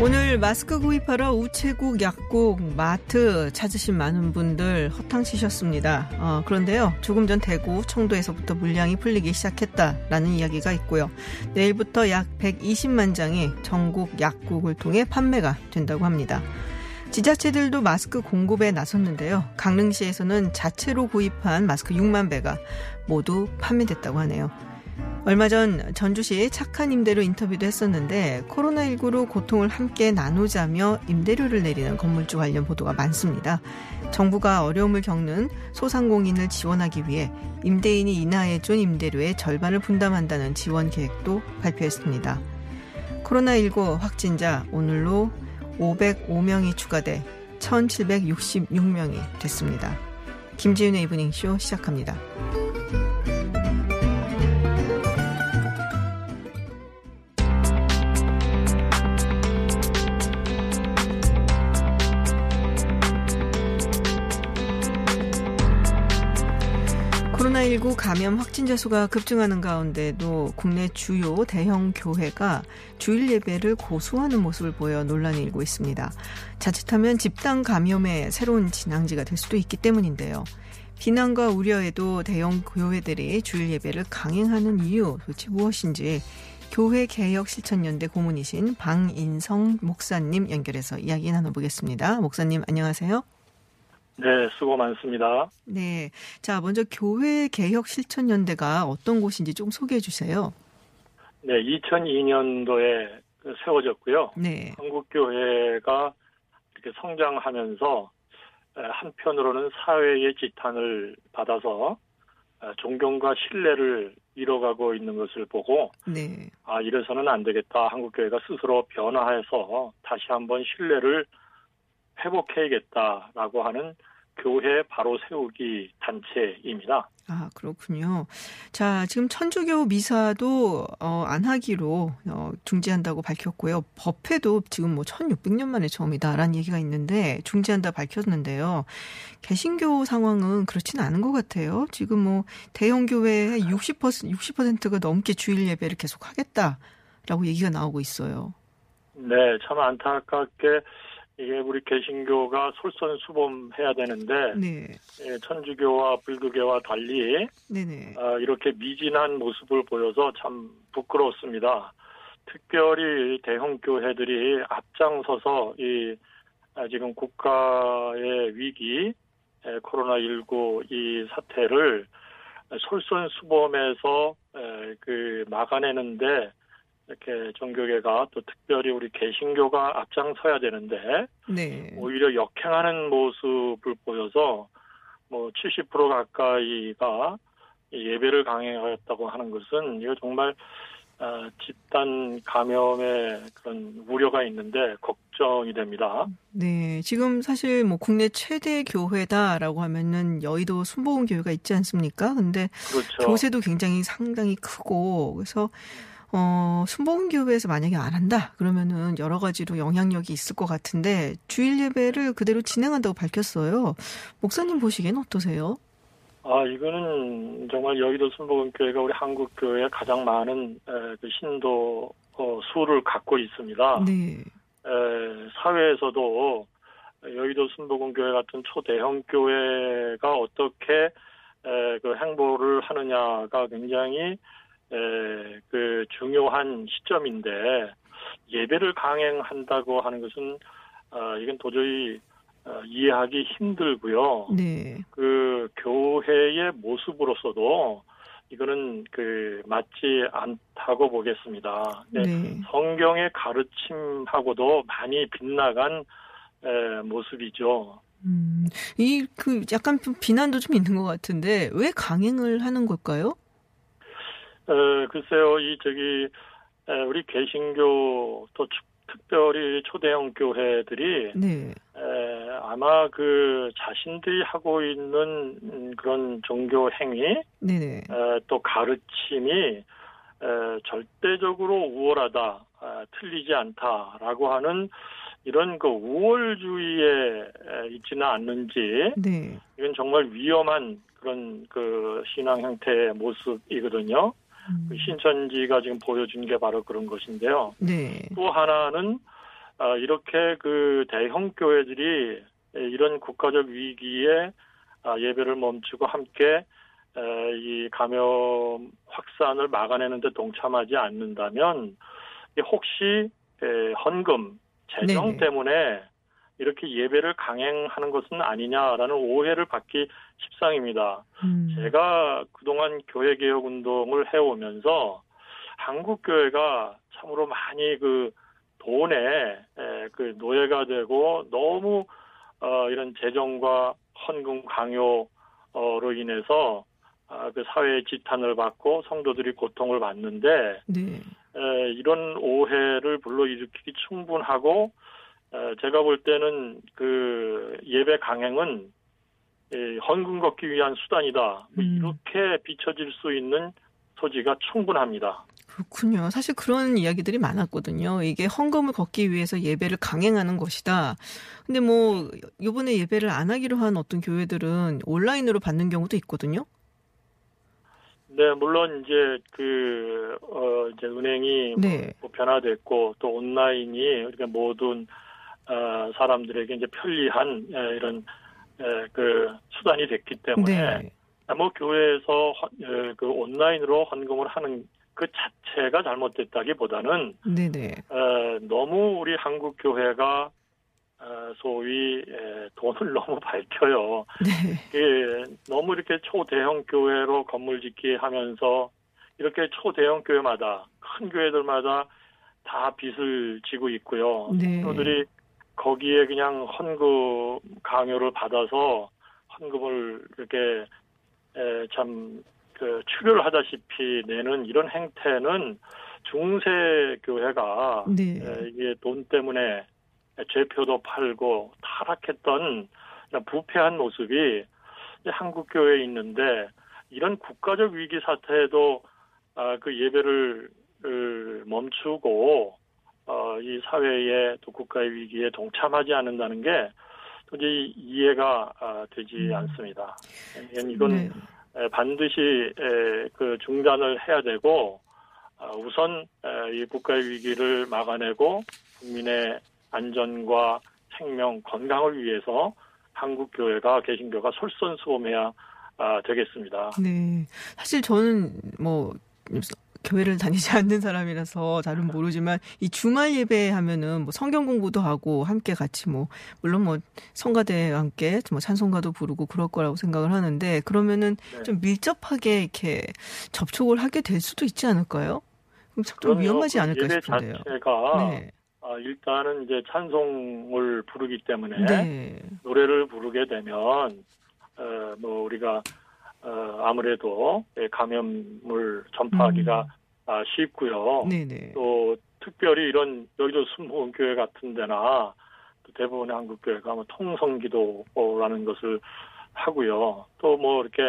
오늘 마스크 구입하러 우체국, 약국, 마트 찾으신 많은 분들 허탕치셨습니다. 어, 그런데요, 조금 전 대구, 청도에서부터 물량이 풀리기 시작했다라는 이야기가 있고요. 내일부터 약 120만 장이 전국 약국을 통해 판매가 된다고 합니다. 지자체들도 마스크 공급에 나섰는데요. 강릉시에서는 자체로 구입한 마스크 6만 배가 모두 판매됐다고 하네요. 얼마 전 전주시 착한 임대료 인터뷰도 했었는데 코로나19로 고통을 함께 나누자며 임대료를 내리는 건물주 관련 보도가 많습니다. 정부가 어려움을 겪는 소상공인을 지원하기 위해 임대인이 인하해준 임대료의 절반을 분담한다는 지원 계획도 발표했습니다. 코로나19 확진자 오늘로 505명이 추가돼 1766명이 됐습니다. 김지윤의 이브닝쇼 시작합니다. 코로나19 감염 확진자 수가 급증하는 가운데도 국내 주요 대형 교회가 주일 예배를 고수하는 모습을 보여 논란이 일고 있습니다. 자칫하면 집단 감염의 새로운 진앙지가 될 수도 있기 때문인데요. 비난과 우려에도 대형 교회들이 주일 예배를 강행하는 이유 도대체 무엇인지 교회 개혁 실천 연대 고문이신 방인성 목사님 연결해서 이야기 나눠보겠습니다. 목사님 안녕하세요. 네, 수고 많습니다. 네. 자, 먼저 교회 개혁 실천연대가 어떤 곳인지 좀 소개해 주세요. 네, 2002년도에 세워졌고요. 네. 한국교회가 이렇게 성장하면서 한편으로는 사회의 지탄을 받아서 존경과 신뢰를 잃어가고 있는 것을 보고 네. 아 이래서는 안 되겠다. 한국교회가 스스로 변화해서 다시 한번 신뢰를 회복해야겠다라고 하는 교회 바로 세우기 단체입니다. 아, 그렇군요. 자, 지금 천주교 미사도 어, 안 하기로 어, 중지한다고 밝혔고요. 법회도 지금 뭐 1600년 만에 처음이다라는 얘기가 있는데 중지한다 밝혔는데요. 개신교 상황은 그렇지는 않은 것 같아요. 지금 뭐 대형 교회의 60% 60%가 넘게 주일 예배를 계속 하겠다라고 얘기가 나오고 있어요. 네, 참 안타깝게 이게 우리 개신교가 솔선수범해야 되는데 네. 예, 천주교와 불교계와 달리. 아, 이렇게 미진한 모습을 보여서 참 부끄럽습니다. 특별히 대형 교회들이 앞장서서 이 아, 지금 국가의 위기 에, 코로나 19 이 사태를 솔선수범해서 에, 그 막아내는데 이렇게 종교계가 또 특별히 우리 개신교가 앞장서야 되는데 네. 오히려 역행하는 모습을 보여서 뭐 70% 가까이가 예배를 강행하였다고 하는 것은 이거 정말 어, 집단 감염의 그런 우려가 있는데 걱정이 됩니다. 네, 지금 사실 뭐 국내 최대 교회다라고 하면은 여의도 순복음 교회가 있지 않습니까? 근데 그렇죠. 교세도 굉장히 상당히 크고 그래서 어, 순복음교회에서 만약에 안 한다 그러면은 여러 가지로 영향력이 있을 것 같은데 주일 예배를 그대로 진행한다고 밝혔어요. 목사님 보시기엔 어떠세요? 아 이거는 정말 여의도 순복음교회가 우리 한국 교회에 가장 많은 에, 그 신도 어, 수를 갖고 있습니다. 네, 에, 사회에서도 여의도 순복음교회 같은 초대형 교회가 어떻게 에, 그 행보를 하느냐가 굉장히 에, 그 중요한 시점인데 예배를 강행한다고 하는 것은 어, 이건 도저히 어, 이해하기 힘들고요. 네, 그 교회의 모습으로서도 이거는 그 맞지 않다고 보겠습니다. 네, 네, 성경의 가르침하고도 많이 빗나간 에, 모습이죠. 음, 이 그 약간 좀 비난도 좀 있는 것 같은데 왜 강행을 하는 걸까요? 에, 글쎄요, 이 저기 에, 우리 개신교 또 추- 특별히 초대형 교회들이 네, 에, 아마 그 자신들이 하고 있는 음, 그런 종교 행위 네네, 에, 또 가르침이 에, 절대적으로 우월하다, 아, 틀리지 않다라고 하는 이런 그 우월주의에 에, 있지는 않는지 네. 이건 정말 위험한 그런 그 신앙 형태의 모습이거든요. 음. 그 신천지가 지금 보여준 게 바로 그런 것인데요. 네. 또 하나는 아, 이렇게 그 대형 교회들이 이런 국가적 위기에 아, 예배를 멈추고 함께 에, 이 감염 확산을 막아내는 데 동참하지 않는다면 이 혹시 에, 헌금 재정 네네. 때문에 이렇게 예배를 강행하는 것은 아니냐라는 오해를 받기 십상입니다. 음. 제가 그동안 교회 개혁 운동을 해오면서 한국 교회가 참으로 많이 그 돈에 에, 그 노예가 되고 너무 어, 이런 재정과 헌금 강요로 인해서 아, 그 사회의 지탄을 받고 성도들이 고통을 받는데 네. 에, 이런 오해를 불러일으키기 충분하고 에, 제가 볼 때는 그 예배 강행은 이 헌금 걷기 위한 수단이다. 뭐 음. 이렇게 비춰질 수 있는 소지가 충분합니다. 그렇군요. 사실 그런 이야기들이 많았거든요. 이게 헌금을 걷기 위해서 예배를 강행하는 것이다. 근데 뭐 이번에 예배를 안 하기로 한 어떤 교회들은 온라인으로 받는 경우도 있거든요. 네, 물론 이제 그, 어, 이제 은행이 네. 뭐 변화됐고 또 온라인이 모든, 어, 사람들에게 이제 편리한 에, 이런, 에, 그 수단이 됐기 때문에 네. 뭐 교회에서 헌- 에, 그 온라인으로 헌금을 하는 그 자체가 잘못됐다기보다는 네네. 에, 너무 우리 한국 교회가 어, 소위 에, 돈을 너무 밝혀요. 네. 예, 너무 이렇게 초대형 교회로 건물 짓기 하면서 이렇게 초대형 교회마다 큰 교회들마다 다 빚을 지고 있고요. 네. 그들이 거기에 그냥 헌금 강요를 받아서 헌금을 이렇게 참 그 출혈하다시피 내는 이런 행태는 중세 교회가 네. 에, 이게 돈 때문에 죄표도 팔고 타락했던 부패한 모습이 한국 교회에 있는데 이런 국가적 위기 사태에도 아, 그 예배를 을 멈추고 어, 이 사회의 또 국가의 위기에 동참하지 않는다는 게 도저히 이해가 아, 되지 음. 않습니다. 이건- 이건 네. 에, 반드시 에, 그 중단을 해야 되고 아, 우선 에, 이 국가의 위기를 막아내고 국민의 안전과 생명, 건강을 위해서 한국 교회가 개신교가 솔선수범해야 아, 되겠습니다. 네. 사실 저는 뭐 교회를 다니지 않는 사람이라서 잘은 모르지만 이 주말 예배 하면은 뭐 성경 공부도 하고 함께 같이 뭐 물론 뭐 성가대와 함께 뭐 찬송가도 부르고 그럴 거라고 생각을 하는데 그러면은 네. 좀 밀접하게 이렇게 접촉을 하게 될 수도 있지 않을까요? 그럼 참 좀. 위험하지 그 않을까 예배 싶은데요. 자체가 네. 아, 일단은 이제 찬송을 부르기 때문에 네. 노래를 부르게 되면 어, 뭐 우리가 어, 아무래도 예, 감염을 전파하기가 아, 쉽고요. 음. 네네. 또 특별히 이런 여의도 순복음교회 같은 데나 또 대부분의 한국교회가 뭐 통성기도라는 것을 하고요. 또 뭐 이렇게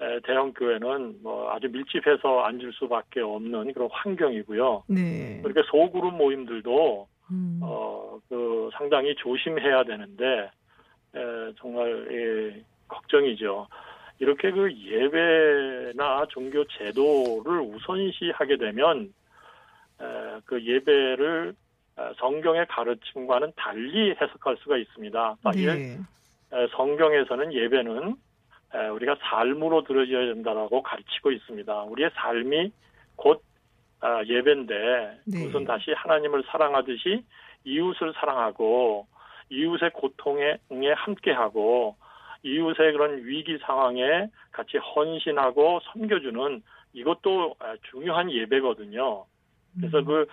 에, 대형 교회는 뭐 아주 밀집해서 앉을 수밖에 없는 그런 환경이고요. 네. 그렇게 소그룹 모임들도 음. 어, 그 상당히 조심해야 되는데 에, 정말 예, 걱정이죠. 이렇게 그 예배나 종교 제도를 우선시하게 되면 에, 그 예배를 에, 성경의 가르침과는 달리 해석할 수가 있습니다. 아, 이 네. 에, 성경에서는 예배는 에, 우리가 삶으로 들어져야 된다라고 가르치고 있습니다. 우리의 삶이 곧 아, 예배인데 네. 우선 다시 하나님을 사랑하듯이 이웃을 사랑하고 이웃의 고통에 함께하고 이웃의 그런 위기 상황에 같이 헌신하고 섬겨주는 이것도 아, 중요한 예배거든요. 그래서 음. 그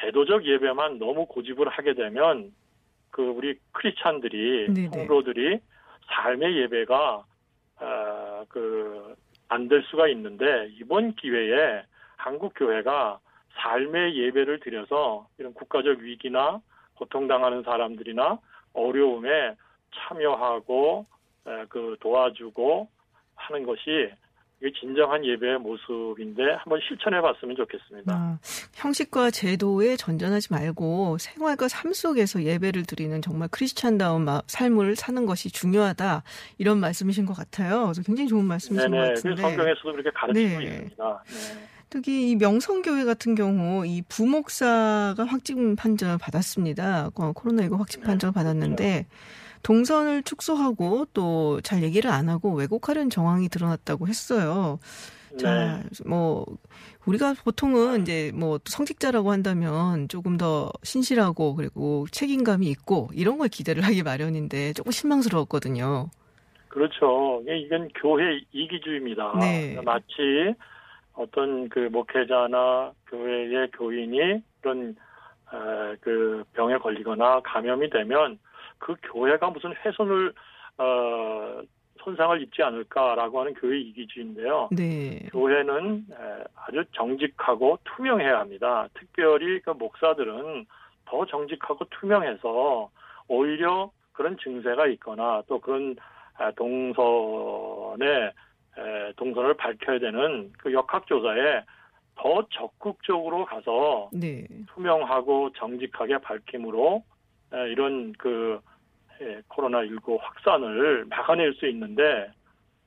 제도적 예배만 너무 고집을 하게 되면 그 우리 크리스찬들이. 성도들이 삶의 예배가 아, 그안 될 수가 있는데 이번 기회에 한국 교회가 삶의 예배를 드려서 이런 국가적 위기나 고통당하는 사람들이나 어려움에 참여하고 에, 그 도와주고 하는 것이 이게 진정한 예배의 모습인데 한번 실천해 봤으면 좋겠습니다. 아, 형식과 제도에 전전하지 말고 생활과 삶 속에서 예배를 드리는 정말 크리스찬다운 마- 삶을 사는 것이 중요하다. 이런 말씀이신 것 같아요. 그래서 굉장히 좋은 말씀이신 것 네네. 그 같은데. 성경에서도 그렇게 가르치고 네. 있습니다. 네. 특히 이 명성교회 같은 경우 이 부목사가 확진 판정을 받았습니다. 어, 코로나19 확진 네, 판정을 받았는데 동선을 축소하고 또 잘 얘기를 안 하고 왜곡하려는 정황이 드러났다고 했어요. 자, 네. 뭐 우리가 보통은 이제 뭐 성직자라고 한다면 조금 더 신실하고 그리고 책임감이 있고 이런 걸 기대를 하기 마련인데 조금 실망스러웠거든요. 그렇죠. 이게- 이건 교회 이기주의입니다. 네. 마치 어떤 그 목회자나 교회의 교인이 그런 에, 그 병에 걸리거나 감염이 되면 그 교회가 무슨 훼손을 어, 손상을 입지 않을까라고 하는 교회 이기주의인데요. 네. 교회는 에, 아주 정직하고 투명해야 합니다. 특별히 그 목사들은 더 정직하고 투명해서 오히려 그런 증세가 있거나 또 그런 아, 동선에 에, 동선을 밝혀야 되는 그 역학조사에 더 적극적으로 가서 네. 투명하고 정직하게 밝힘으로 에, 이런 그 에, 코로나19 확산을 막아낼 수 있는데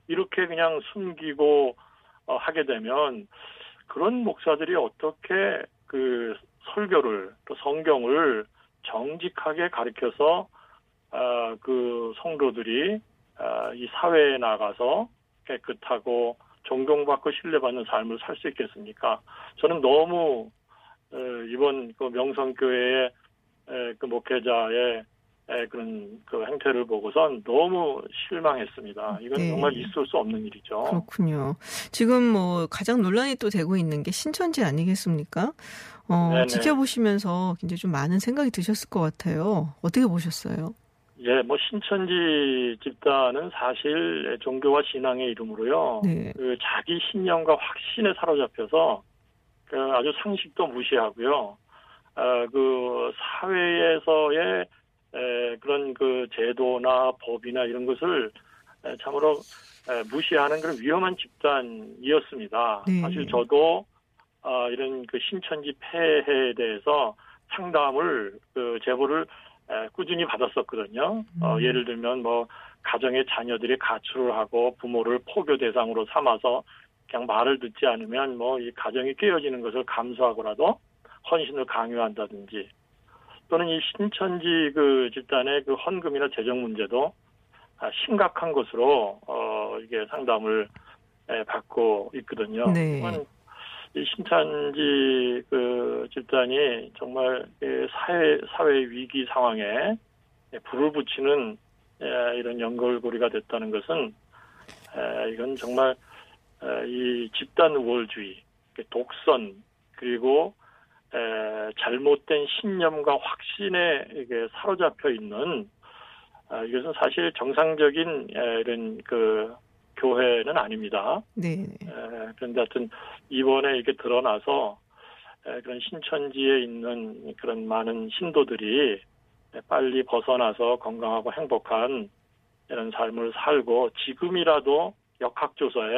이렇게 그냥 숨기고 어, 하게 되면 그런 목사들이 어떻게 그 설교를 또 성경을 정직하게 가르쳐서 아, 그 성도들이 아, 이 사회에 나가서 깨끗하고 존경받고 신뢰받는 삶을 살 수 있겠습니까? 저는 너무 어, 이번 그 명성교회의 에, 그 목회자의 에, 그런 그 행태를 보고선 너무 실망했습니다. 이건 네. 정말 있을 수 없는 일이죠. 그렇군요. 지금 뭐 가장 논란이 또 되고 있는 게 신천지 아니겠습니까? 어, 네네. 지켜보시면서 굉장히 좀 많은 생각이 드셨을 것 같아요. 어떻게 보셨어요? 예, 뭐 신천지 집단은 사실 종교와 신앙의 이름으로요. 네. 그 자기 신념과 확신에 사로잡혀서 그 아주 상식도 무시하고요. 어, 그 사회에서의 에, 그런 그 제도나 법이나 이런 것을 에, 참으로 에, 무시하는 그런 위험한 집단이었습니다. 네. 사실 저도 아, 이런 그 신천지 폐해에 대해서 상담을 그 제보를 에, 꾸준히 받았었거든요. 어, 음. 예를 들면 뭐 가정의 자녀들이 가출을 하고 부모를 포교 대상으로 삼아서 그냥 말을 듣지 않으면 뭐 이 가정이 깨어지는 것을 감수하고라도 헌신을 강요한다든지 또는 이 신천지 그 집단의 그 헌금이나 재정 문제도 아, 심각한 것으로 어 이게 상담을 에, 받고 있거든요. 네. 이 신천지 그 집단이 정말 그 사회 사회 위기 상황에 불을 붙이는 에, 이런 연결고리가 됐다는 것은 에, 이건 정말 에, 이 집단 우월주의, 독선 그리고 에, 잘못된 신념과 확신에 이게 사로잡혀 있는 아, 이것은 사실 정상적인 에, 이런 그 교회는 아닙니다. 네. 에, 그런데 하여튼 이번에 이게 드러나서 에, 그런 신천지에 있는 그런 많은 신도들이 에, 빨리 벗어나서 건강하고 행복한 이런 삶을 살고 지금이라도 역학조사에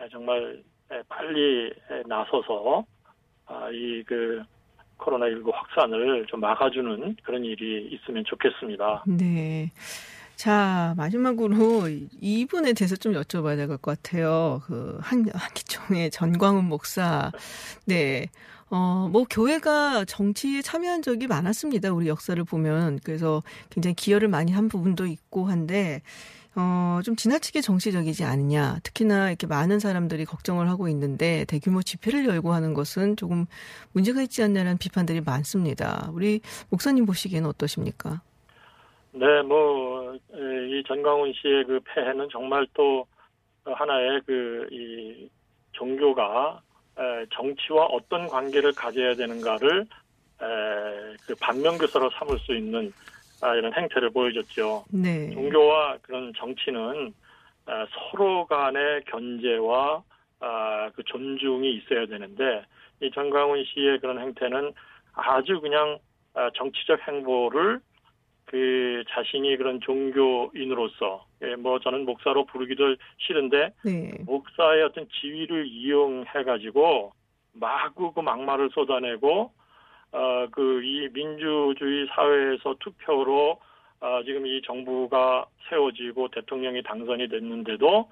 에, 정말 에, 빨리 에, 나서서 아, 이그 코로나19 확산을 좀 막아주는 그런 일이 있으면 좋겠습니다. 네. 자, 마지막으로 이분에 대해서 좀 여쭤봐야 될 것 같아요. 그, 한, 한기총의 전광훈 목사. 네. 어, 뭐, 교회가 정치에 참여한 적이 많았습니다. 우리 역사를 보면. 그래서 굉장히 기여를 많이 한 부분도 있고 한데, 어, 좀 지나치게 정치적이지 않느냐. 특히나 이렇게 많은 사람들이 걱정을 하고 있는데 대규모 집회를 열고 하는 것은 조금 문제가 있지 않냐는 비판들이 많습니다. 우리 목사님 보시기에는 어떠십니까? 네, 뭐, 에, 이 전광훈 씨의 그 폐해는 정말 또 하나의 그, 이, 종교가 에, 정치와 어떤 관계를 가져야 되는가를 에, 그 반면교사로 삼을 수 있는 아, 이런 행태를 보여줬죠. 네. 종교와 그런 정치는 아, 서로 간의 견제와 아, 그 존중이 있어야 되는데 이 전광훈 씨의 그런 행태는 아주 그냥 아, 정치적 행보를 그 자신이 그런 종교인으로서 예, 뭐 저는 목사로 부르기도 싫은데 네. 목사의 어떤 지위를 이용해 가지고 마구 그 막말을 쏟아내고 어 그 이 민주주의 사회에서 투표로 어 지금 이 정부가 세워지고 대통령이 당선이 됐는데도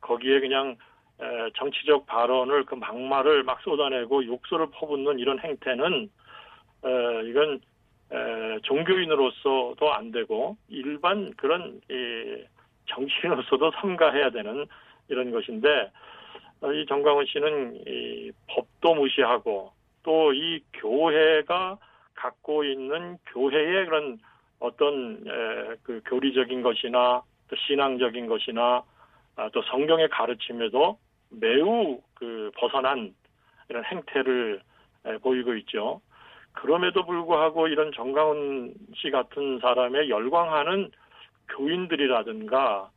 거기에 그냥 에, 정치적 발언을 그 막말을 막 쏟아내고 욕설을 퍼붓는 이런 행태는 에, 이건 에, 종교인으로서도 안 되고 일반 그런 이 정치인으로서도 삼가해야 되는 이런 것인데 어, 이 정광훈 씨는 이 법도 무시하고 또 이 교회가 갖고 있는 교회의 그런 어떤 에, 그 교리적인 것이나 또 신앙적인 것이나 아, 또 성경의 가르침에도 매우 그 벗어난 이런 행태를 에, 보이고 있죠. 그럼에도 불구하고 이런 정강훈 씨 같은 사람에 열광하는 교인들이라든가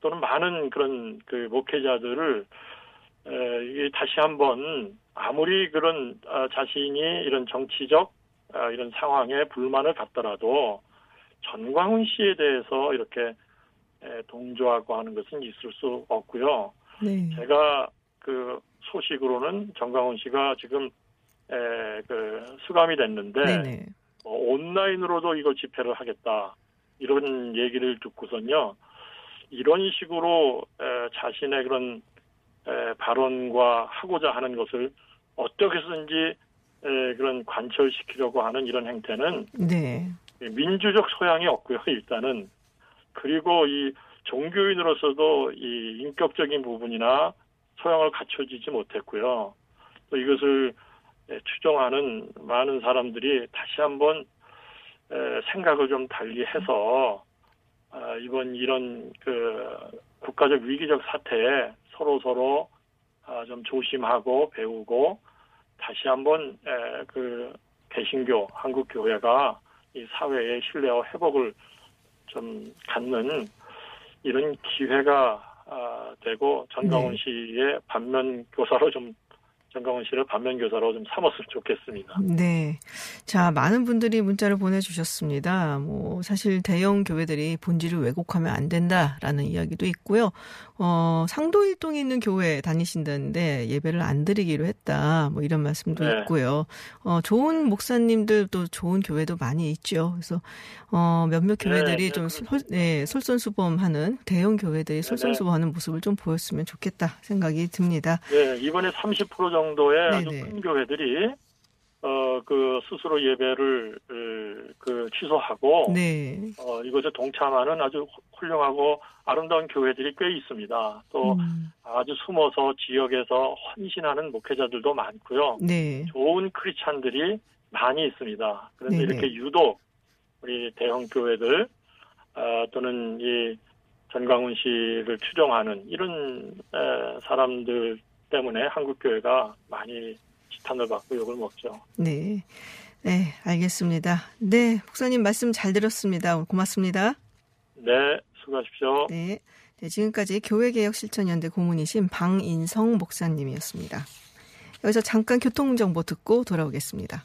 또는 많은 그런 그 목회자들을 다시 한번 아무리 그런 아, 자신이 이런 정치적 아, 이런 상황에 불만을 갖더라도 전광훈 씨에 대해서 이렇게 에, 동조하고 하는 것은 있을 수 없고요. 네. 제가 그 소식으로는 정광훈 씨가 지금 에, 그 수감이 됐는데 네네. 어, 온라인으로도 이걸 집회를 하겠다 이런 얘기를 듣고선요 이런 식으로 에, 자신의 그런 에, 발언과 하고자 하는 것을 어떻게든지 에, 그런 관철시키려고 하는 이런 행태는 네. 민주적 소양이 없고요 일단은 그리고 이 종교인으로서도 이 인격적인 부분이나 소양을 갖춰지지 못했고요 또 이것을 에, 추종하는 많은 사람들이 다시 한번 에, 생각을 좀 달리해서 아, 이번 이런 그 국가적 위기적 사태에 서로 서로 아, 좀 조심하고 배우고 다시 한번 에, 그 개신교 한국 교회가 이 사회의 신뢰와 회복을 좀 갖는 이런 기회가 아, 되고 전광훈 네. 씨의 반면 교사로 좀 전광훈 씨를 반면 교사로 좀 삼았으면 좋겠습니다. 네. 자, 많은 분들이 문자를 보내주셨습니다. 뭐, 사실 대형 교회들이 본질을 왜곡하면 안 된다라는 이야기도 있고요. 어, 상도일동에 있는 교회 다니신다는데 예배를 안 드리기로 했다. 뭐 이런 말씀도 네. 있고요. 어, 좋은 목사님들도 좋은 교회도 많이 있죠. 그래서, 어, 몇몇 네, 교회들이 네, 좀 그렇죠. 솔, 네, 솔선수범하는 대형 교회들이 네, 솔선수범하는 모습을 좀 보였으면 좋겠다 생각이 듭니다. 네, 이번에 30% 정도 의 아주 네네. 큰 교회들이 어, 그 스스로 예배를 어, 그 취소하고 네. 어, 이것에 동참하는 아주 훌륭하고 아름다운 교회들이 꽤 있습니다. 또 음, 아주 숨어서 지역에서 헌신하는 목회자들도 많고요. 네. 좋은 크리스찬들이 많이 있습니다. 그런데 네네. 이렇게 유독 우리 대형 교회들 어, 또는 이 전광훈 씨를 추종하는 이런 에, 사람들 때문에 한국 교회가 많이 지탄을 받고 욕을 먹죠. 네. 네, 알겠습니다. 네, 목사님 말씀 잘 들었습니다. 고맙습니다. 네, 수고하십시오. 네. 네, 지금까지 교회개혁실천연대 고문이신 방인성 목사님이었습니다. 여기서 잠깐 교통정보 듣고 돌아오겠습니다.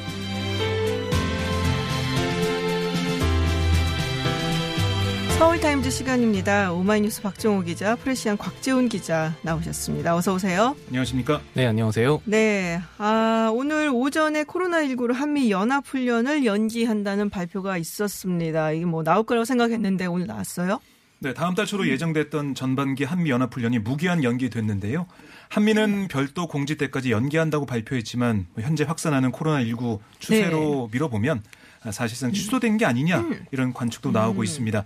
서울타임즈 시간입니다. 오마이뉴스 박정호 기자, 프레시안 곽재훈 기자 나오셨습니다. 어서 오세요. 안녕하십니까? 네, 안녕하세요. 네, 아, 오늘 오전에 코로나19로 한미 연합훈련을 연기한다는 발표가 있었습니다. 이게 뭐 나올 거라고 생각했는데 오늘 나왔어요? 네, 다음 달 초로 예정됐던 전반기 한미 연합훈련이 무기한 연기됐는데요. 한미는 별도 공지 때까지 연기한다고 발표했지만 뭐 현재 확산하는 코로나19 추세로 밀어보면 사실상 취소된 게 아니냐 이런 관측도 나오고 있습니다.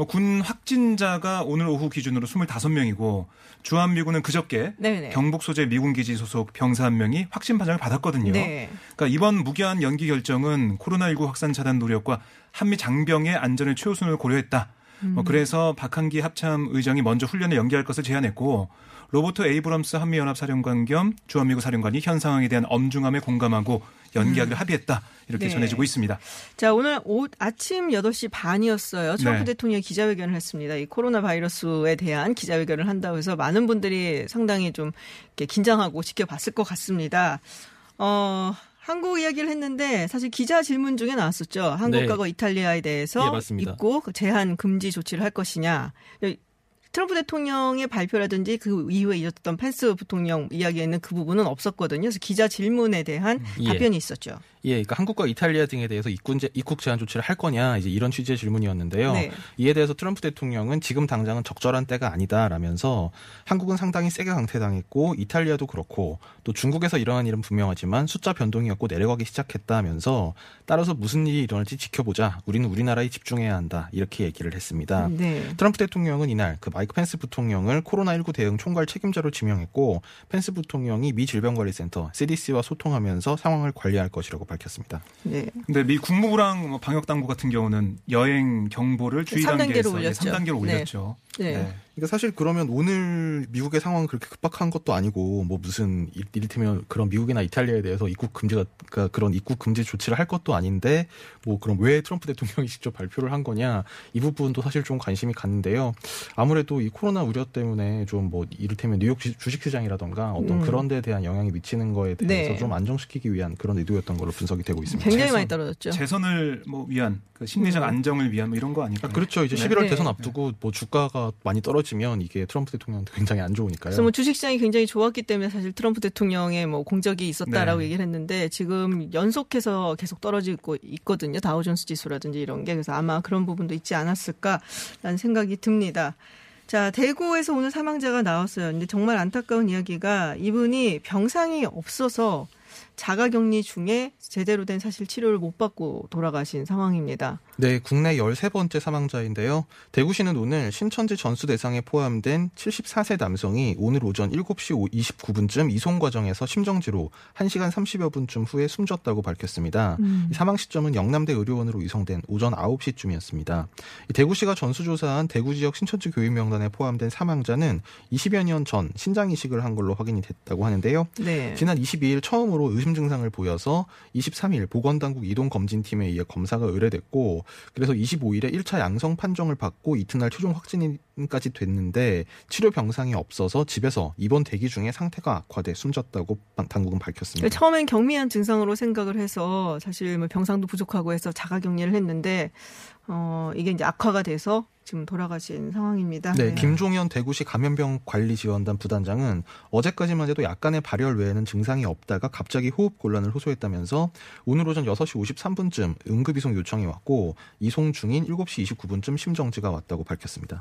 뭐군 확진자가 오늘 오후 기준으로 25명이고 주한미군은 그저께 네네. 경북 소재 미군 기지 소속 병사 한 명이 확진 판정을 받았거든요. 네. 그러니까 이번 무기한 연기 결정은 코로나19 확산 차단 노력과 한미 장병의 안전을 최우선으로 고려했다. 뭐 그래서 박한기 합참 의장이 먼저 훈련을 연기할 것을 제안했고 로버트 에이브럼스 한미연합사령관 겸 주한미군 사령관이 현 상황에 대한 엄중함에 공감하고 연기하기로 합의했다. 이렇게 네. 전해지고 있습니다. 자, 오늘 오, 아침 8시 반이었어요. 트럼프 네. 대통령이 기자회견을 했습니다. 이 코로나 바이러스에 대한 기자회견을 한다고 해서 많은 분들이 상당히 좀 이렇게 긴장하고 지켜봤을 것 같습니다. 어, 한국 이야기를 했는데 사실 기자 질문 중에 나왔었죠. 한국과 네. 이탈리아에 대해서 예. 입국 제한 금지 조치를 할 것이냐. 트럼프 대통령의 발표라든지 그 이후에 이어졌던 펜스 부통령 이야기에는 그 부분은 없었거든요. 그래서 기자 질문에 대한 예. 답변이 있었죠. 예, 그러니까 한국과 이탈리아 등에 대해서 입국, 제, 입국 제한 조치를 할 거냐 이제 이런 취지의 질문이었는데요. 네. 이에 대해서 트럼프 대통령은 지금 당장은 적절한 때가 아니다라면서 한국은 상당히 세게 강퇴당했고 이탈리아도 그렇고 또 중국에서 일어난 일은 분명하지만 숫자 변동이었고 내려가기 시작했다면서 따라서 무슨 일이 일어날지 지켜보자. 우리는 우리나라에 집중해야 한다. 이렇게 얘기를 했습니다. 네. 트럼프 대통령은 이날 그 마이크 펜스 부통령을 코로나19 대응 총괄 책임자로 지명했고 펜스 부통령이 미 질병관리센터 CDC와 소통하면서 상황을 관리할 것이라고 밝혔습니다. 네. 근데 미 국무부랑 뭐 방역 당국 같은 경우는 여행 경보를 주의 삼 단계로 단계에서 올렸죠. 3단계로 네. 올렸죠. 네. 그러니까 사실 그러면 오늘 미국의 상황은 그렇게 급박한 것도 아니고 뭐 무슨 일- 이를테면 그런 미국이나 이탈리아에 대해서 입국 금지가 그러니까 그런 입국 금지 조치를 할 것도 아닌데 뭐 그럼 왜 트럼프 대통령이 직접 발표를 한 거냐 이 부분도 사실 좀 관심이 갔는데요. 아무래도 이 코로나 우려 때문에 좀 뭐 이를테면 뉴욕 주- 주식시장이라던가 어떤 음. 그런 데에 대한 영향이 미치는 거에 대해서 네. 좀 안정시키기 위한 그런 의도였던 걸로 분석이 되고 있습니다. 굉장히 재선- 많이 떨어졌죠. 재선을 뭐 위한 그 심리적 음. 안정을 위한 뭐 이런 거 아닐까요? 아, 그렇죠. 이제 네. 11월 네. 대선 앞두고 뭐 주가가 많이 떨어지면 이게 트럼프 대통령한테 굉장히 안 좋으니까요. 그래서 뭐 주식시장이 굉장히 좋았기 때문에 사실 트럼프 대통령의 뭐 공적이 있었다라고 네. 얘기를 했는데 지금 연속해서 계속 떨어지고 있거든요. 다우존스 지수라든지 이런 게 그래서 아마 그런 부분도 있지 않았을까라는 생각이 듭니다. 자, 대구에서 오늘 사망자가 나왔어요. 근데 정말 안타까운 이야기가 이분이 병상이 없어서 자가격리 중에 제대로 된 사실 치료를 못 받고 돌아가신 상황입니다. 네, 국내 13번째 사망자인데요. 대구시는 오늘 신천지 전수 대상에 포함된 74세 남성이 오늘 오전 7시 29분쯤 이송 과정에서 심정지로 1시간 30여 분쯤 후에 숨졌다고 밝혔습니다. 이 사망 시점은 영남대 의료원으로 이송된 오전 9시쯤이었습니다. 이 대구시가 전수조사한 대구 지역 신천지 교인 명단에 포함된 사망자는 20여 년 전 신장 이식을 한 걸로 확인이 됐다고 하는데요. 네. 지난 22일 처음으로 의심 증상을 보여서 23일 보건당국 이동 검진팀에 의해 검사가 의뢰됐고 그래서 25일에 1차 양성 판정을 받고 이튿날 최종 확진까지 됐는데 치료 병상이 없어서 집에서 입원 대기 중에 상태가 악화돼 숨졌다고 방- 당국은 밝혔습니다. 그러니까 처음엔 경미한 증상으로 생각을 해서 사실 뭐 병상도 부족하고 해서 자가격리를 했는데 어 이게 이제 악화가 돼서 지금 돌아가신 상황입니다. 네, 김종현 대구시 감염병 관리 지원단 부단장은 어제까지만 해도 약간의 발열 외에는 증상이 없다가 갑자기 호흡 곤란을 호소했다면서 오늘 오전 6시 53분쯤 응급 이송 요청이 왔고 이송 중인 7시 29분쯤 심정지가 왔다고 밝혔습니다.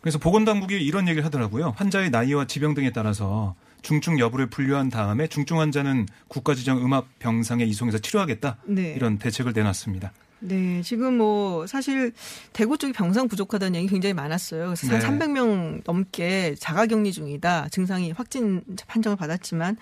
그래서 보건당국이 이런 얘기를 하더라고요. 환자의 나이와 지병 등에 따라서 중증 여부를 분류한 다음에 중증 환자는 국가지정 음압 병상에 이송해서 치료하겠다. 네. 이런 대책을 내놨습니다. 네, 지금 뭐 사실 대구 쪽이 병상 부족하다는 얘기 굉장히 많았어요. 그래서 네. 한 300명 넘게 자가격리 중이다. 증상이 확진 판정을 받았지만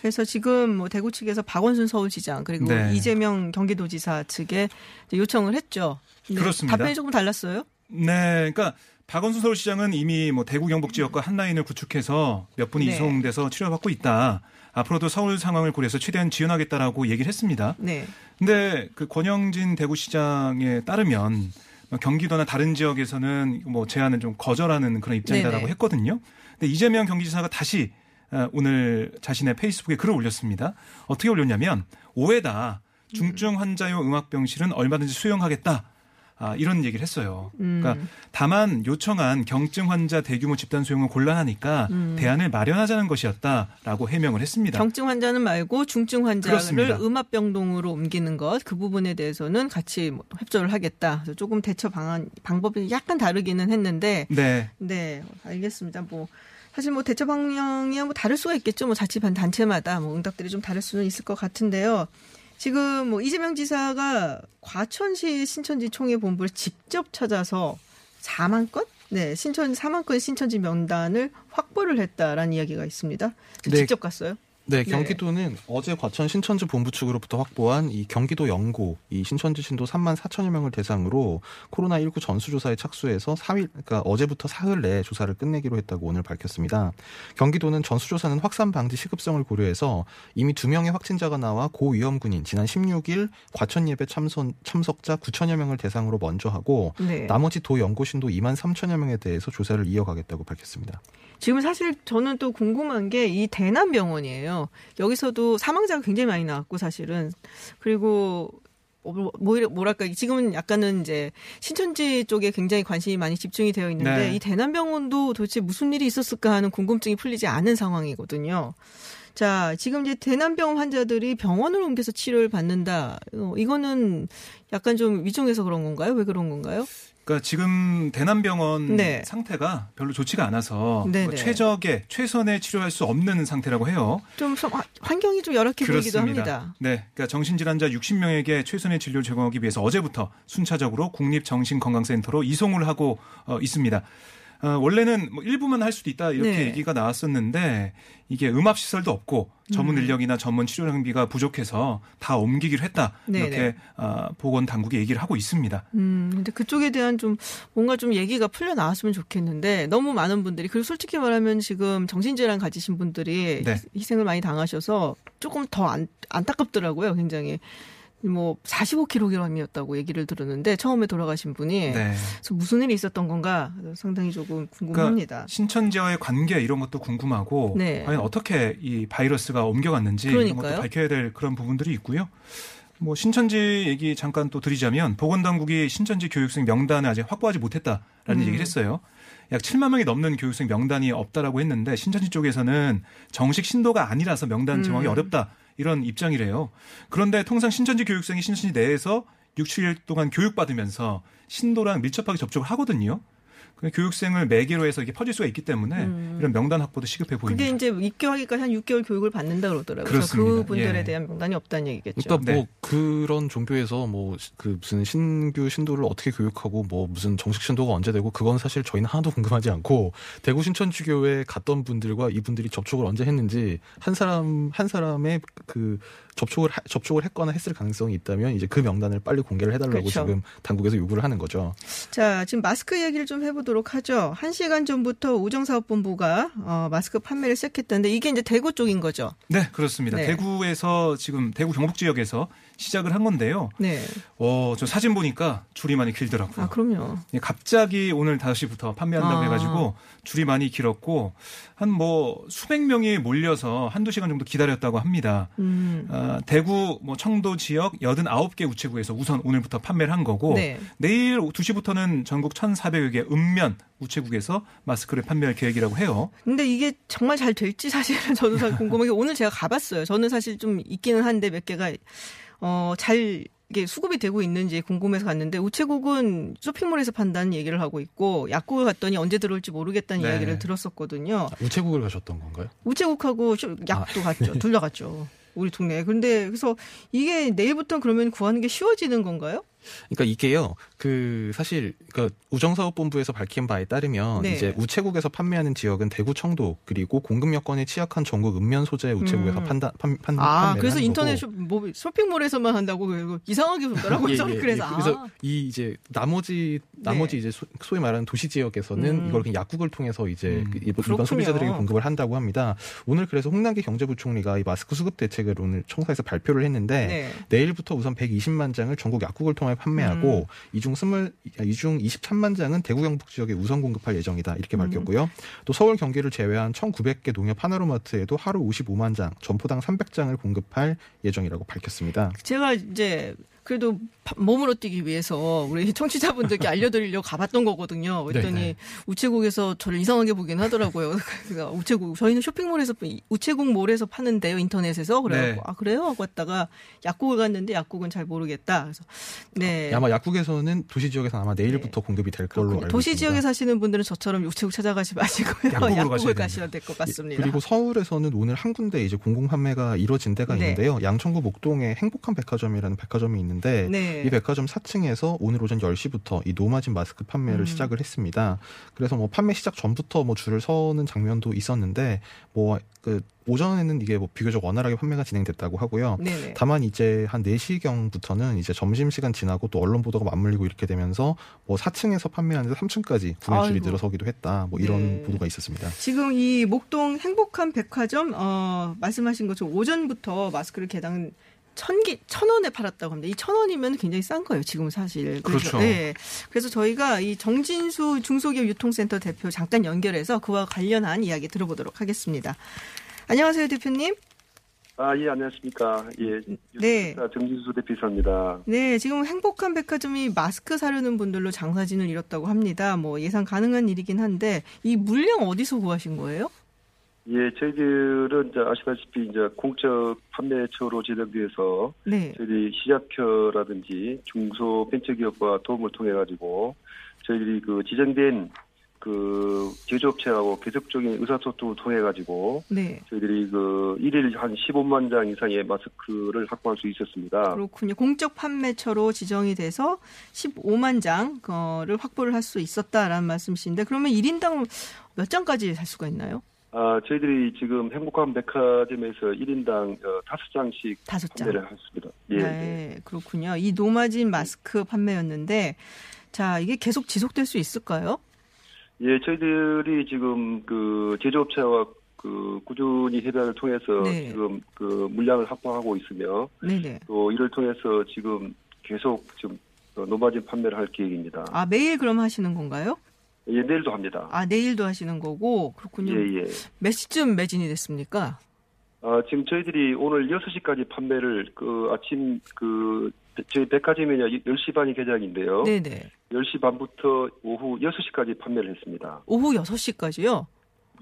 그래서 지금 뭐 대구 측에서 박원순 서울시장 그리고 네. 이재명 경기도지사 측에 요청을 했죠. 네, 그렇습니다. 답변이 조금 달랐어요. 네, 그러니까 박원순 서울시장은 이미 뭐 대구 경북 지역과 한 라인을 구축해서 몇 분이 네. 이송돼서 치료받고 있다. 앞으로도 서울 상황을 고려해서 최대한 지원하겠다라고 얘기를 했습니다. 네. 근데 그 권영진 대구시장에 따르면 경기도나 다른 지역에서는 뭐 제안을 좀 거절하는 그런 입장이다라고 네네. 했거든요. 근데 이재명 경기지사가 다시 어, 오늘 자신의 페이스북에 글을 올렸습니다. 어떻게 올렸냐면 오해다. 중증 환자용 음압병실은 얼마든지 수용하겠다. 아, 이런 얘기를 했어요. 음. 그러니까 다만 요청한 경증 환자 대규모 집단 수용은 곤란하니까 대안을 마련하자는 것이었다라고 해명을 했습니다. 음. 경증 환자는 말고 중증 환자를 그렇습니다. 음압병동으로 옮기는 것 그 부분에 대해서는 같이 뭐 협조를 하겠다. 그래서 조금 대처 방안 방법이 약간 다르기는 했는데 네. 네 알겠습니다. 뭐 사실 뭐 대처 방향이야 뭐 다를 수가 있겠죠. 뭐 자치반 단체마다 뭐 응답들이 좀 다를 수는 있을 것 같은데요. 지금 뭐 이재명 지사가 과천시 신천지 총회 본부를 직접 찾아서 4만 건? 네, 신천 4만 건 신천지 명단을 확보를 했다라는 이야기가 있습니다. 네. 직접 갔어요? 네, 경기도는 어제 과천 신천지 본부 측으로부터 확보한 이 경기도 연고 이 신천지 신도 3만 4천여 명을 대상으로 코로나19 전수조사에 착수해서 4일, 그러니까 어제부터 사흘 내에 조사를 끝내기로 했다고 오늘 밝혔습니다. 경기도는 전수조사는 확산 방지 시급성을 고려해서 이미 두 명의 확진자가 나와 고위험군인 지난 16일 과천 예배 참선, 참석자 9천여 명을 대상으로 먼저 하고 네. 나머지 도 연고 신도 2만 3천여 명에 대해서 조사를 이어가겠다고 밝혔습니다. 지금 사실 저는 또 궁금한 게 이 대남 병원이에요. 여기서도 사망자가 굉장히 많이 나왔고 사실은 그리고 뭐, 뭐- 뭐랄까 지금은 약간은 이제 신천지 쪽에 굉장히 관심이 많이 집중이 되어 있는데 네. 이 대남병원도 도대체 무슨 일이 있었을까 하는 궁금증이 풀리지 않은 상황이거든요. 자, 지금 이제 대남병원 환자들이 병원을 옮겨서 치료를 받는다. 어, 이거는 약간 좀 위중해서 그런 건가요? 왜 그런 건가요? 그러니까 지금 대남병원 네. 상태가 별로 좋지가 않아서 네네. 뭐 최적의 최선의 치료할 수 없는 상태라고 해요. 좀 환경이 좀 열악해 보이기도 합니다. 네, 그러니까 정신질환자 60명에게 최선의 진료를 제공하기 위해서 어제부터 순차적으로 국립정신건강센터로 이송을 하고 어, 있습니다. 어, 원래는 뭐 일부만 할 수도 있다 이렇게 네. 얘기가 나왔었는데 이게 음압 시설도 없고 전문 음. 인력이나 전문 치료 장비가 부족해서 다 옮기기로 했다 네네. 이렇게 어, 보건 당국이 얘기를 하고 있습니다. 음, 근데 그쪽에 대한 좀 뭔가 좀 얘기가 풀려 나왔으면 좋겠는데 너무 많은 분들이 그리고 솔직히 말하면 지금 정신질환 가지신 분들이 네. 희생을 많이 당하셔서 조금 더 안, 안타깝더라고요, 굉장히. 뭐 45kg이었다고 얘기를 들었는데 처음에 돌아가신 분이 네. 그래서 무슨 일이 있었던 건가 상당히 조금 궁금합니다. 그러니까 신천지와의 관계 이런 것도 궁금하고 네. 과연 어떻게 이 바이러스가 옮겨갔는지 이런 그러니까요. 것도 밝혀야 될 그런 부분들이 있고요. 뭐 신천지 얘기 잠깐 또 드리자면 보건당국이 신천지 교육생 명단을 아직 확보하지 못했다라는 음. 얘기를 했어요. 약 7만 명이 넘는 교육생 명단이 없다라고 했는데 신천지 쪽에서는 정식 신도가 아니라서 명단 정하기 음. 어렵다 이런 입장이래요. 그런데 통상 신천지 교육생이 신천지 내에서 6, 7일 동안 교육받으면서 신도랑 밀접하게 접촉을 하거든요. 그 교육생을 매개로 해서 이게 퍼질 수가 있기 때문에 음. 이런 명단 확보도 시급해 보입니다. 그게 이제 입교하기까지 한 6개월 교육을 받는다 그러더라고요. 그래서 그렇습니다. 그분들에 예. 대한 명단이 없다는 얘기겠죠. 그러니까 네. 뭐 그런 종교에서 뭐 그 무슨 신규 신도를 어떻게 교육하고 뭐 무슨 정식 신도가 언제 되고 그건 사실 저희는 하나도 궁금하지 않고 대구 신천지교회 갔던 분들과 이분들이 접촉을 언제 했는지 한 사람 한 사람의 그 접촉을 하- 접촉을 했거나 했을 가능성이 있다면 이제 그 명단을 빨리 공개를 해달라고 그렇죠. 지금 당국에서 요구를 하는 거죠. 자, 지금 마스크 얘기를 좀 해보도록 하죠. 한 시간 전부터 우정사업본부가 어, 마스크 판매를 시작했다는데 이게 이제 대구 쪽인 거죠. 네, 그렇습니다. 네. 대구에서 지금 대구 경북 지역에서 시작을 한 건데요. 네. 어, 저 사진 보니까 줄이 많이 길더라고요. 아, 그럼요. 예, 갑자기 오늘 5시부터 판매한다고 아. 해가지고 줄이 많이 길었고 한 뭐 수백 명이 몰려서 한두 시간 정도 기다렸다고 합니다. 음. 아, 대구 뭐 청도 지역 89개 우체국에서 우선 오늘부터 판매를 한 거고 네. 내일 2시부터는 전국 1,400여 개 읍면 우체국에서 마스크를 판매할 계획이라고 해요. 근데 이게 정말 잘 될지 사실은 저도 사실 궁금하게 오늘 제가 가봤어요. 저는 사실 좀 있기는 한데 몇 개가 어, 잘 이게 수급이 되고 있는지 궁금해서 갔는데 우체국은 쇼핑몰에서 판다는 얘기를 하고 있고 약국을 갔더니 언제 들어올지 모르겠다는 네. 이야기를 들었었거든요. 아, 우체국을 가셨던 건가요? 우체국하고 쇼- 약도 갔죠. 둘 다 갔죠. 우리 동네에. 근데 그래서 이게 내일부터 그러면 구하는 게 쉬워지는 건가요? 그러니까 이게요. 그 사실 그러니까 우정사업본부에서 밝힌 바에 따르면 네. 이제 우체국에서 판매하는 지역은 대구 청도 그리고 공급 여건에 취약한 전국 읍면 소재 우체국에서 음. 판다 판, 판, 아, 그래서 인터넷. 쇼, 뭐, 쇼핑몰에서만 한다고 그리고 이상하게 보더라고요. 예, 저는 예, 그래서. 예. 그래서 아. 이 이제 나머지 나머지 네. 이제 소, 소위 말하는 도시 지역에서는 음. 이걸 그냥 약국을 통해서 이제 음. 그 일반. 소비자들에게 공급을 한다고 합니다. 오늘 그래서 홍남기 경제부총리가 이 마스크 수급 대책을 오늘 청사에서 발표를 했는데 네. 내일부터 우선 120만 장을 전국 약국을 통해 판매하고 음. 이중 스물 이중 23만 장은 대구 경북 지역에 우선 공급할 예정이다 이렇게 음. 밝혔고요. 또 서울 경기를 제외한 1,900개 농협 하나로마트에도 하루 55만 장, 점포당 300장을 공급할 예정이라고 밝혔습니다. 제가 이제 그래도 파- 몸으로 뛰기 위해서 우리 청취자분들께 알려드리려고 가봤던 거거든요. 그랬더니 네. 우체국에서 저를 이상하게 보긴 하더라고요. 그래서 우체국 저희는 쇼핑몰에서 우체국 몰에서 파는데요 인터넷에서 그래갖고 네. 아 그래요 하고 갔다가 약국을 갔는데 약국은 잘 모르겠다. 그래서 네. 아마 약국에서는 도시 지역에서 아마 내일부터 공급이 될 걸로 그렇군요. 알고 도시 있습니다. 지역에 사시는 분들은 저처럼 우체국 찾아가시 마시고요. 약국을 가셔야 가셔야 될 것 같습니다. 그리고 서울에서는 오늘 한 군데 이제 공공 판매가 이루어진 데가 네. 있는데요. 양천구 목동에 행복한 백화점이라는 백화점이 있는데 있는데 네. 이 백화점 4층에서 오늘 오전 10시부터 이 노마진 마스크 판매를 음. 시작을 했습니다. 그래서 뭐 판매 시작 전부터 뭐 줄을 서는 장면도 있었는데 뭐그 오전에는 이게 뭐 비교적 원활하게 판매가 진행됐다고 하고요. 네네. 다만 이제 한 4시경부터는 이제 점심시간 지나고 또 언론 보도가 맞물리고 이렇게 되면서 뭐 4층에서 판매하는데 3층까지 구매줄이 아이고. 늘어서기도 했다. 뭐 이런 네. 보도가 있었습니다. 지금 이 목동 행복한 백화점 어, 말씀하신 것처럼 오전부터 마스크를 개당 천 개, 천 원에 팔았다고 합니다. 이 천 원이면 굉장히 싼 거예요, 지금 사실. 그래서, 그렇죠. 네. 그래서 저희가 이 정진수 중소기업 유통센터 대표 잠깐 연결해서 그와 관련한 이야기 들어보도록 하겠습니다. 안녕하세요, 대표님. 아, 예, 안녕하십니까. 예. 네. 정진수 대표이사입니다. 네, 지금 행복한 백화점이 마스크 사려는 분들로 장사진을 이뤘다고 합니다. 뭐 예상 가능한 일이긴 한데 이 물량 어디서 구하신 거예요? 예, 저희들은 이제 아시다시피 이제 공적 판매처로 지정돼서 네. 저희들이 시작표라든지 중소 벤처기업과 도움을 통해 가지고 저희들이 그 지정된 그 제조업체하고 계속적인 의사소통을 통해 가지고 네. 저희들이 그 일일 한 15만 장 이상의 마스크를 확보할 수 있었습니다. 그렇군요. 공적 판매처로 지정이 돼서 15만 장을 확보를 할 수 있었다라는 말씀이신데 그러면 1인당 몇 장까지 살 수가 있나요? 아, 저희들이 지금 행복한 백화점에서 1인당 어, 5장씩 다섯 장. 판매를 했습니다. 예. 네, 그렇군요. 이 노마진 마스크 판매였는데 자, 이게 계속 지속될 수 있을까요? 예, 저희들이 지금 그 제조업체와 그 꾸준히 협약을 통해서 네. 지금 그 물량을 확보하고 있으며 네네. 또 이를 통해서 지금 계속 지금 어, 노마진 판매를 할 계획입니다. 아, 매일 그럼 하시는 건가요? 예, 내일도 합니다. 아, 내일도 하시는 거고 그렇군요. 예, 예. 몇 시쯤 매진이 됐습니까? 아, 지금 저희들이 오늘 6시까지 판매를 그 아침 그 저희 백화점이 10시 반이 개장인데요. 네 네. 10시 반부터 오후 6시까지 판매를 했습니다. 오후 6시까지요?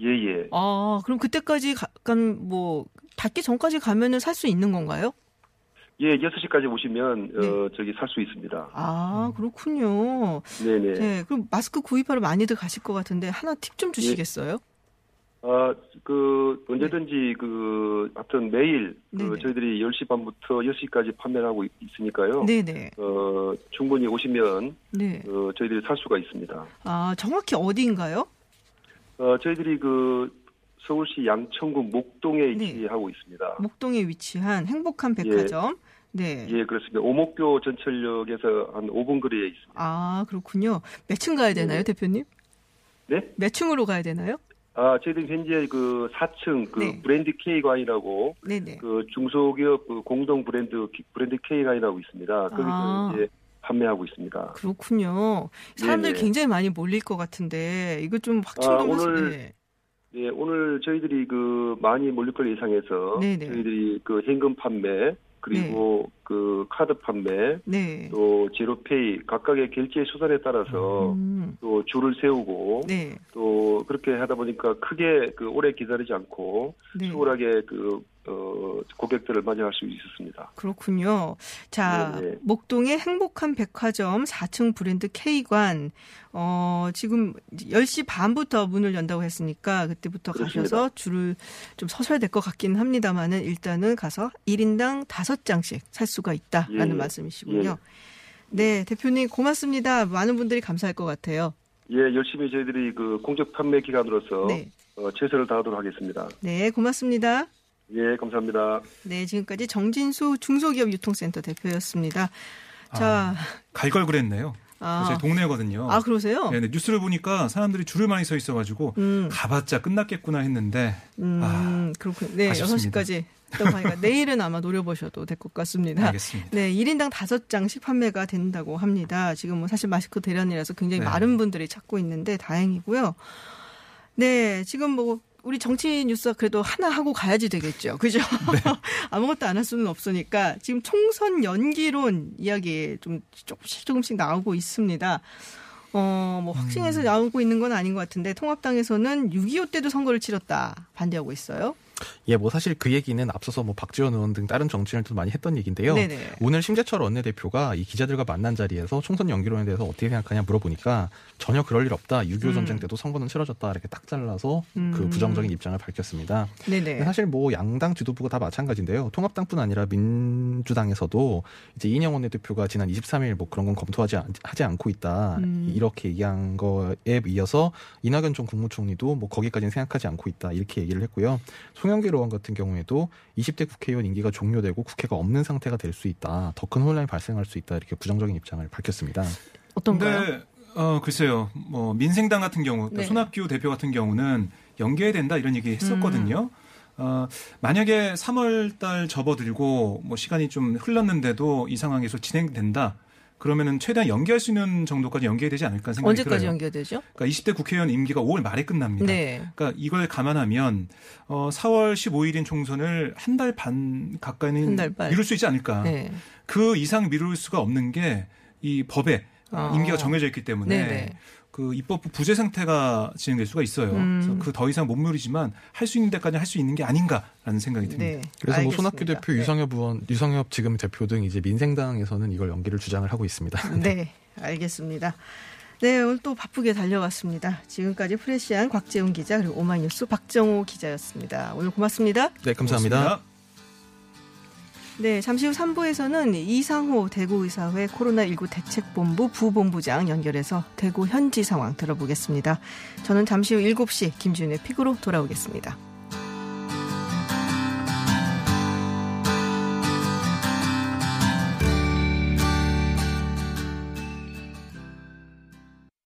예, 예. 아, 그럼 그때까지 가- 약간 뭐 닫기 전까지 가면은 살 수 있는 건가요? 예, 6시까지 오시면 네. 어 저기 살 수 있습니다. 아, 그렇군요. 네, 네. 네, 그럼 마스크 구입하러 많이들 가실 것 같은데 하나 팁 좀 주시겠어요? 아, 그, 언제든지 그, 하여튼 매일, 그. 저희들이 10시 반부터 6시까지 판매를 하고 있- 있으니까요. 네 네. 어, 충분히 오시면, 네. 어, 저희들이 살 수가 있습니다. 아, 정확히 어디인가요? 어, 저희들이 그, 서울시 양천구 목동에 네. 위치하고 있습니다. 목동에 위치한 행복한 백화점. 네. 예, 그렇습니다. 오목교 전철역에서 한 5분 거리에 있습니다. 아, 그렇군요. 몇 층 가야 되나요, 네. 대표님? 네? 몇 층으로 가야 되나요? 아, 저희들이 현재 그 4층 그 네. 브랜드 K관이라고 네네. 그 중소기업 그 공동 브랜드 브랜드 K관이라고 있습니다. 거기서 아. 이제 판매하고 있습니다. 그렇군요. 사람들 네네. 굉장히 많이 몰릴 것 같은데 이거 좀 확충 아, 좀 하시- 오늘 네. 예, 오늘 저희들이 그 많이 몰릴 걸 예상해서 네네. 저희들이 그 현금 판매 그리고 그 카드 판매 네. 또 제로페이 각각의 결제 수단에 따라서 음, 또 줄을 세우고 네. 또 그렇게 하다 보니까 크게 그 오래 기다리지 않고 네. 수월하게 그 어, 고객들을 맞이할 수 있었습니다. 그렇군요. 자, 네네. 목동의 행복한 백화점 4층 브랜드 K관, 어, 지금 10시 반부터 문을 연다고 했으니까 그때부터 그렇습니다. 가셔서 줄을 좀 서셔야 될 것 같긴 합니다만은 일단은 가서 1인당 5장씩 살 수가 있다라는 예, 예. 말씀이시군요. 예. 네, 대표님 고맙습니다. 많은 분들이 감사할 것 같아요. 예, 열심히 저희들이 그 공적 판매 기관으로서 네. 어, 최선을 다하도록 하겠습니다. 네, 고맙습니다. 예, 감사합니다. 네, 지금까지 정진수 중소기업 유통센터 대표였습니다. 자, 아, 갈걸 그랬네요. 아, 제 동네거든요. 아 그러세요? 네, 네, 뉴스를 보니까 사람들이 줄을 많이 서 있어가지고 음. 가봤자 끝났겠구나 했는데 음, 아, 그렇군요. 네, 아쉽습니다. 6시까지 또 가니까 내일은 아마 노려보셔도 될 것 같습니다. 알겠습니다. 네, 1인당 5장씩 판매가 된다고 합니다. 지금 뭐 사실 마스크 대란이라서 굉장히 네. 많은 분들이 찾고 있는데 다행이고요. 네, 지금 뭐 우리 정치 뉴스 그래도 하나 하고 가야지 되겠죠. 그죠? 네. 아무것도 안 할 수는 없으니까 지금 총선 연기론 이야기 좀 조금씩 조금씩 나오고 있습니다. 어, 뭐 확신해서 음. 나오고 있는 건 아닌 것 같은데 통합당에서는 6.25 때도 선거를 치렀다 반대하고 있어요. 예, 뭐 사실 그 얘기는 앞서서 뭐 박지원 의원 등 다른 정치인들도 많이 했던 얘기인데요. 네네. 오늘 심재철 원내대표가 이 기자들과 만난 자리에서 총선 연기론에 대해서 어떻게 생각하냐 물어보니까 전혀 그럴 일 없다. 6.25 음. 전쟁 때도 선거는 치러졌다. 이렇게 딱 잘라서 그 음. 부정적인 입장을 밝혔습니다. 네네. 사실 뭐 양당 지도부가 다 마찬가지인데요. 통합당뿐 아니라 민주당에서도 이제 이인영 원내대표가 지난 23일 뭐 그런 건 검토하지 않, 하지 않고 있다. 음. 이렇게 얘기한 거에 이어서 이낙연 전 국무총리도 뭐 거기까지는 생각하지 않고 있다. 이렇게 얘기를 했고요. 송 영길 의원 같은 경우에도 20대 국회의원 임기가 종료되고 국회가 없는 상태가 될 수 있다. 더 큰 혼란이 발생할 수 있다. 이렇게 부정적인 입장을 밝혔습니다. 어떤가요? 근데 어 글쎄요. 뭐 민생당 같은 경우 또 네. 손학규 대표 같은 경우는 연계해야 된다 이런 얘기 했었거든요. 음. 어 만약에 3월 달 접어들고 뭐 시간이 좀 흘렀는데도 이 계속 진행된다. 그러면은 최대한 연기할 수 있는 정도까지 연기해야 되지 않을까 생각이 언제까지 들어요. 연기되죠? 그러니까 20대 국회의원 임기가 5월 말에 끝납니다. 네. 그러니까 이걸 감안하면 어 4월 15일인 총선을 한 달반한 가까이는 달 반. 미룰 수 있지 않을까. 네. 그 이상 미룰 수가 없는 게 이 법에 아. 임기가 정해져 있기 때문에 네네. 그 입법부 부재 상태가 진행될 수가 있어요. 음. 그래서 그 더 이상 못 미루지만 할 수 있는 데까지 할 수 있는 게 아닌가라는 생각이 듭니다. 네. 그래서 뭐 알겠습니다. 손학규 대표, 네. 유성엽 의원, 유성엽 지금 대표 등 이제 민생당에서는 이걸 연기를 주장을 하고 있습니다. 네, 알겠습니다. 네, 오늘 또 바쁘게 달려왔습니다. 지금까지 프레시안 곽재훈 기자 그리고 오마이뉴스 박정호 기자였습니다. 오늘 고맙습니다. 네, 감사합니다. 고맙습니다. 네, 잠시 후 3부에서는 이상호 대구의사회 코로나19 대책본부 부본부장 연결해서 대구 현지 상황 들어보겠습니다. 저는 잠시 후 7시 김준의 픽으로 돌아오겠습니다.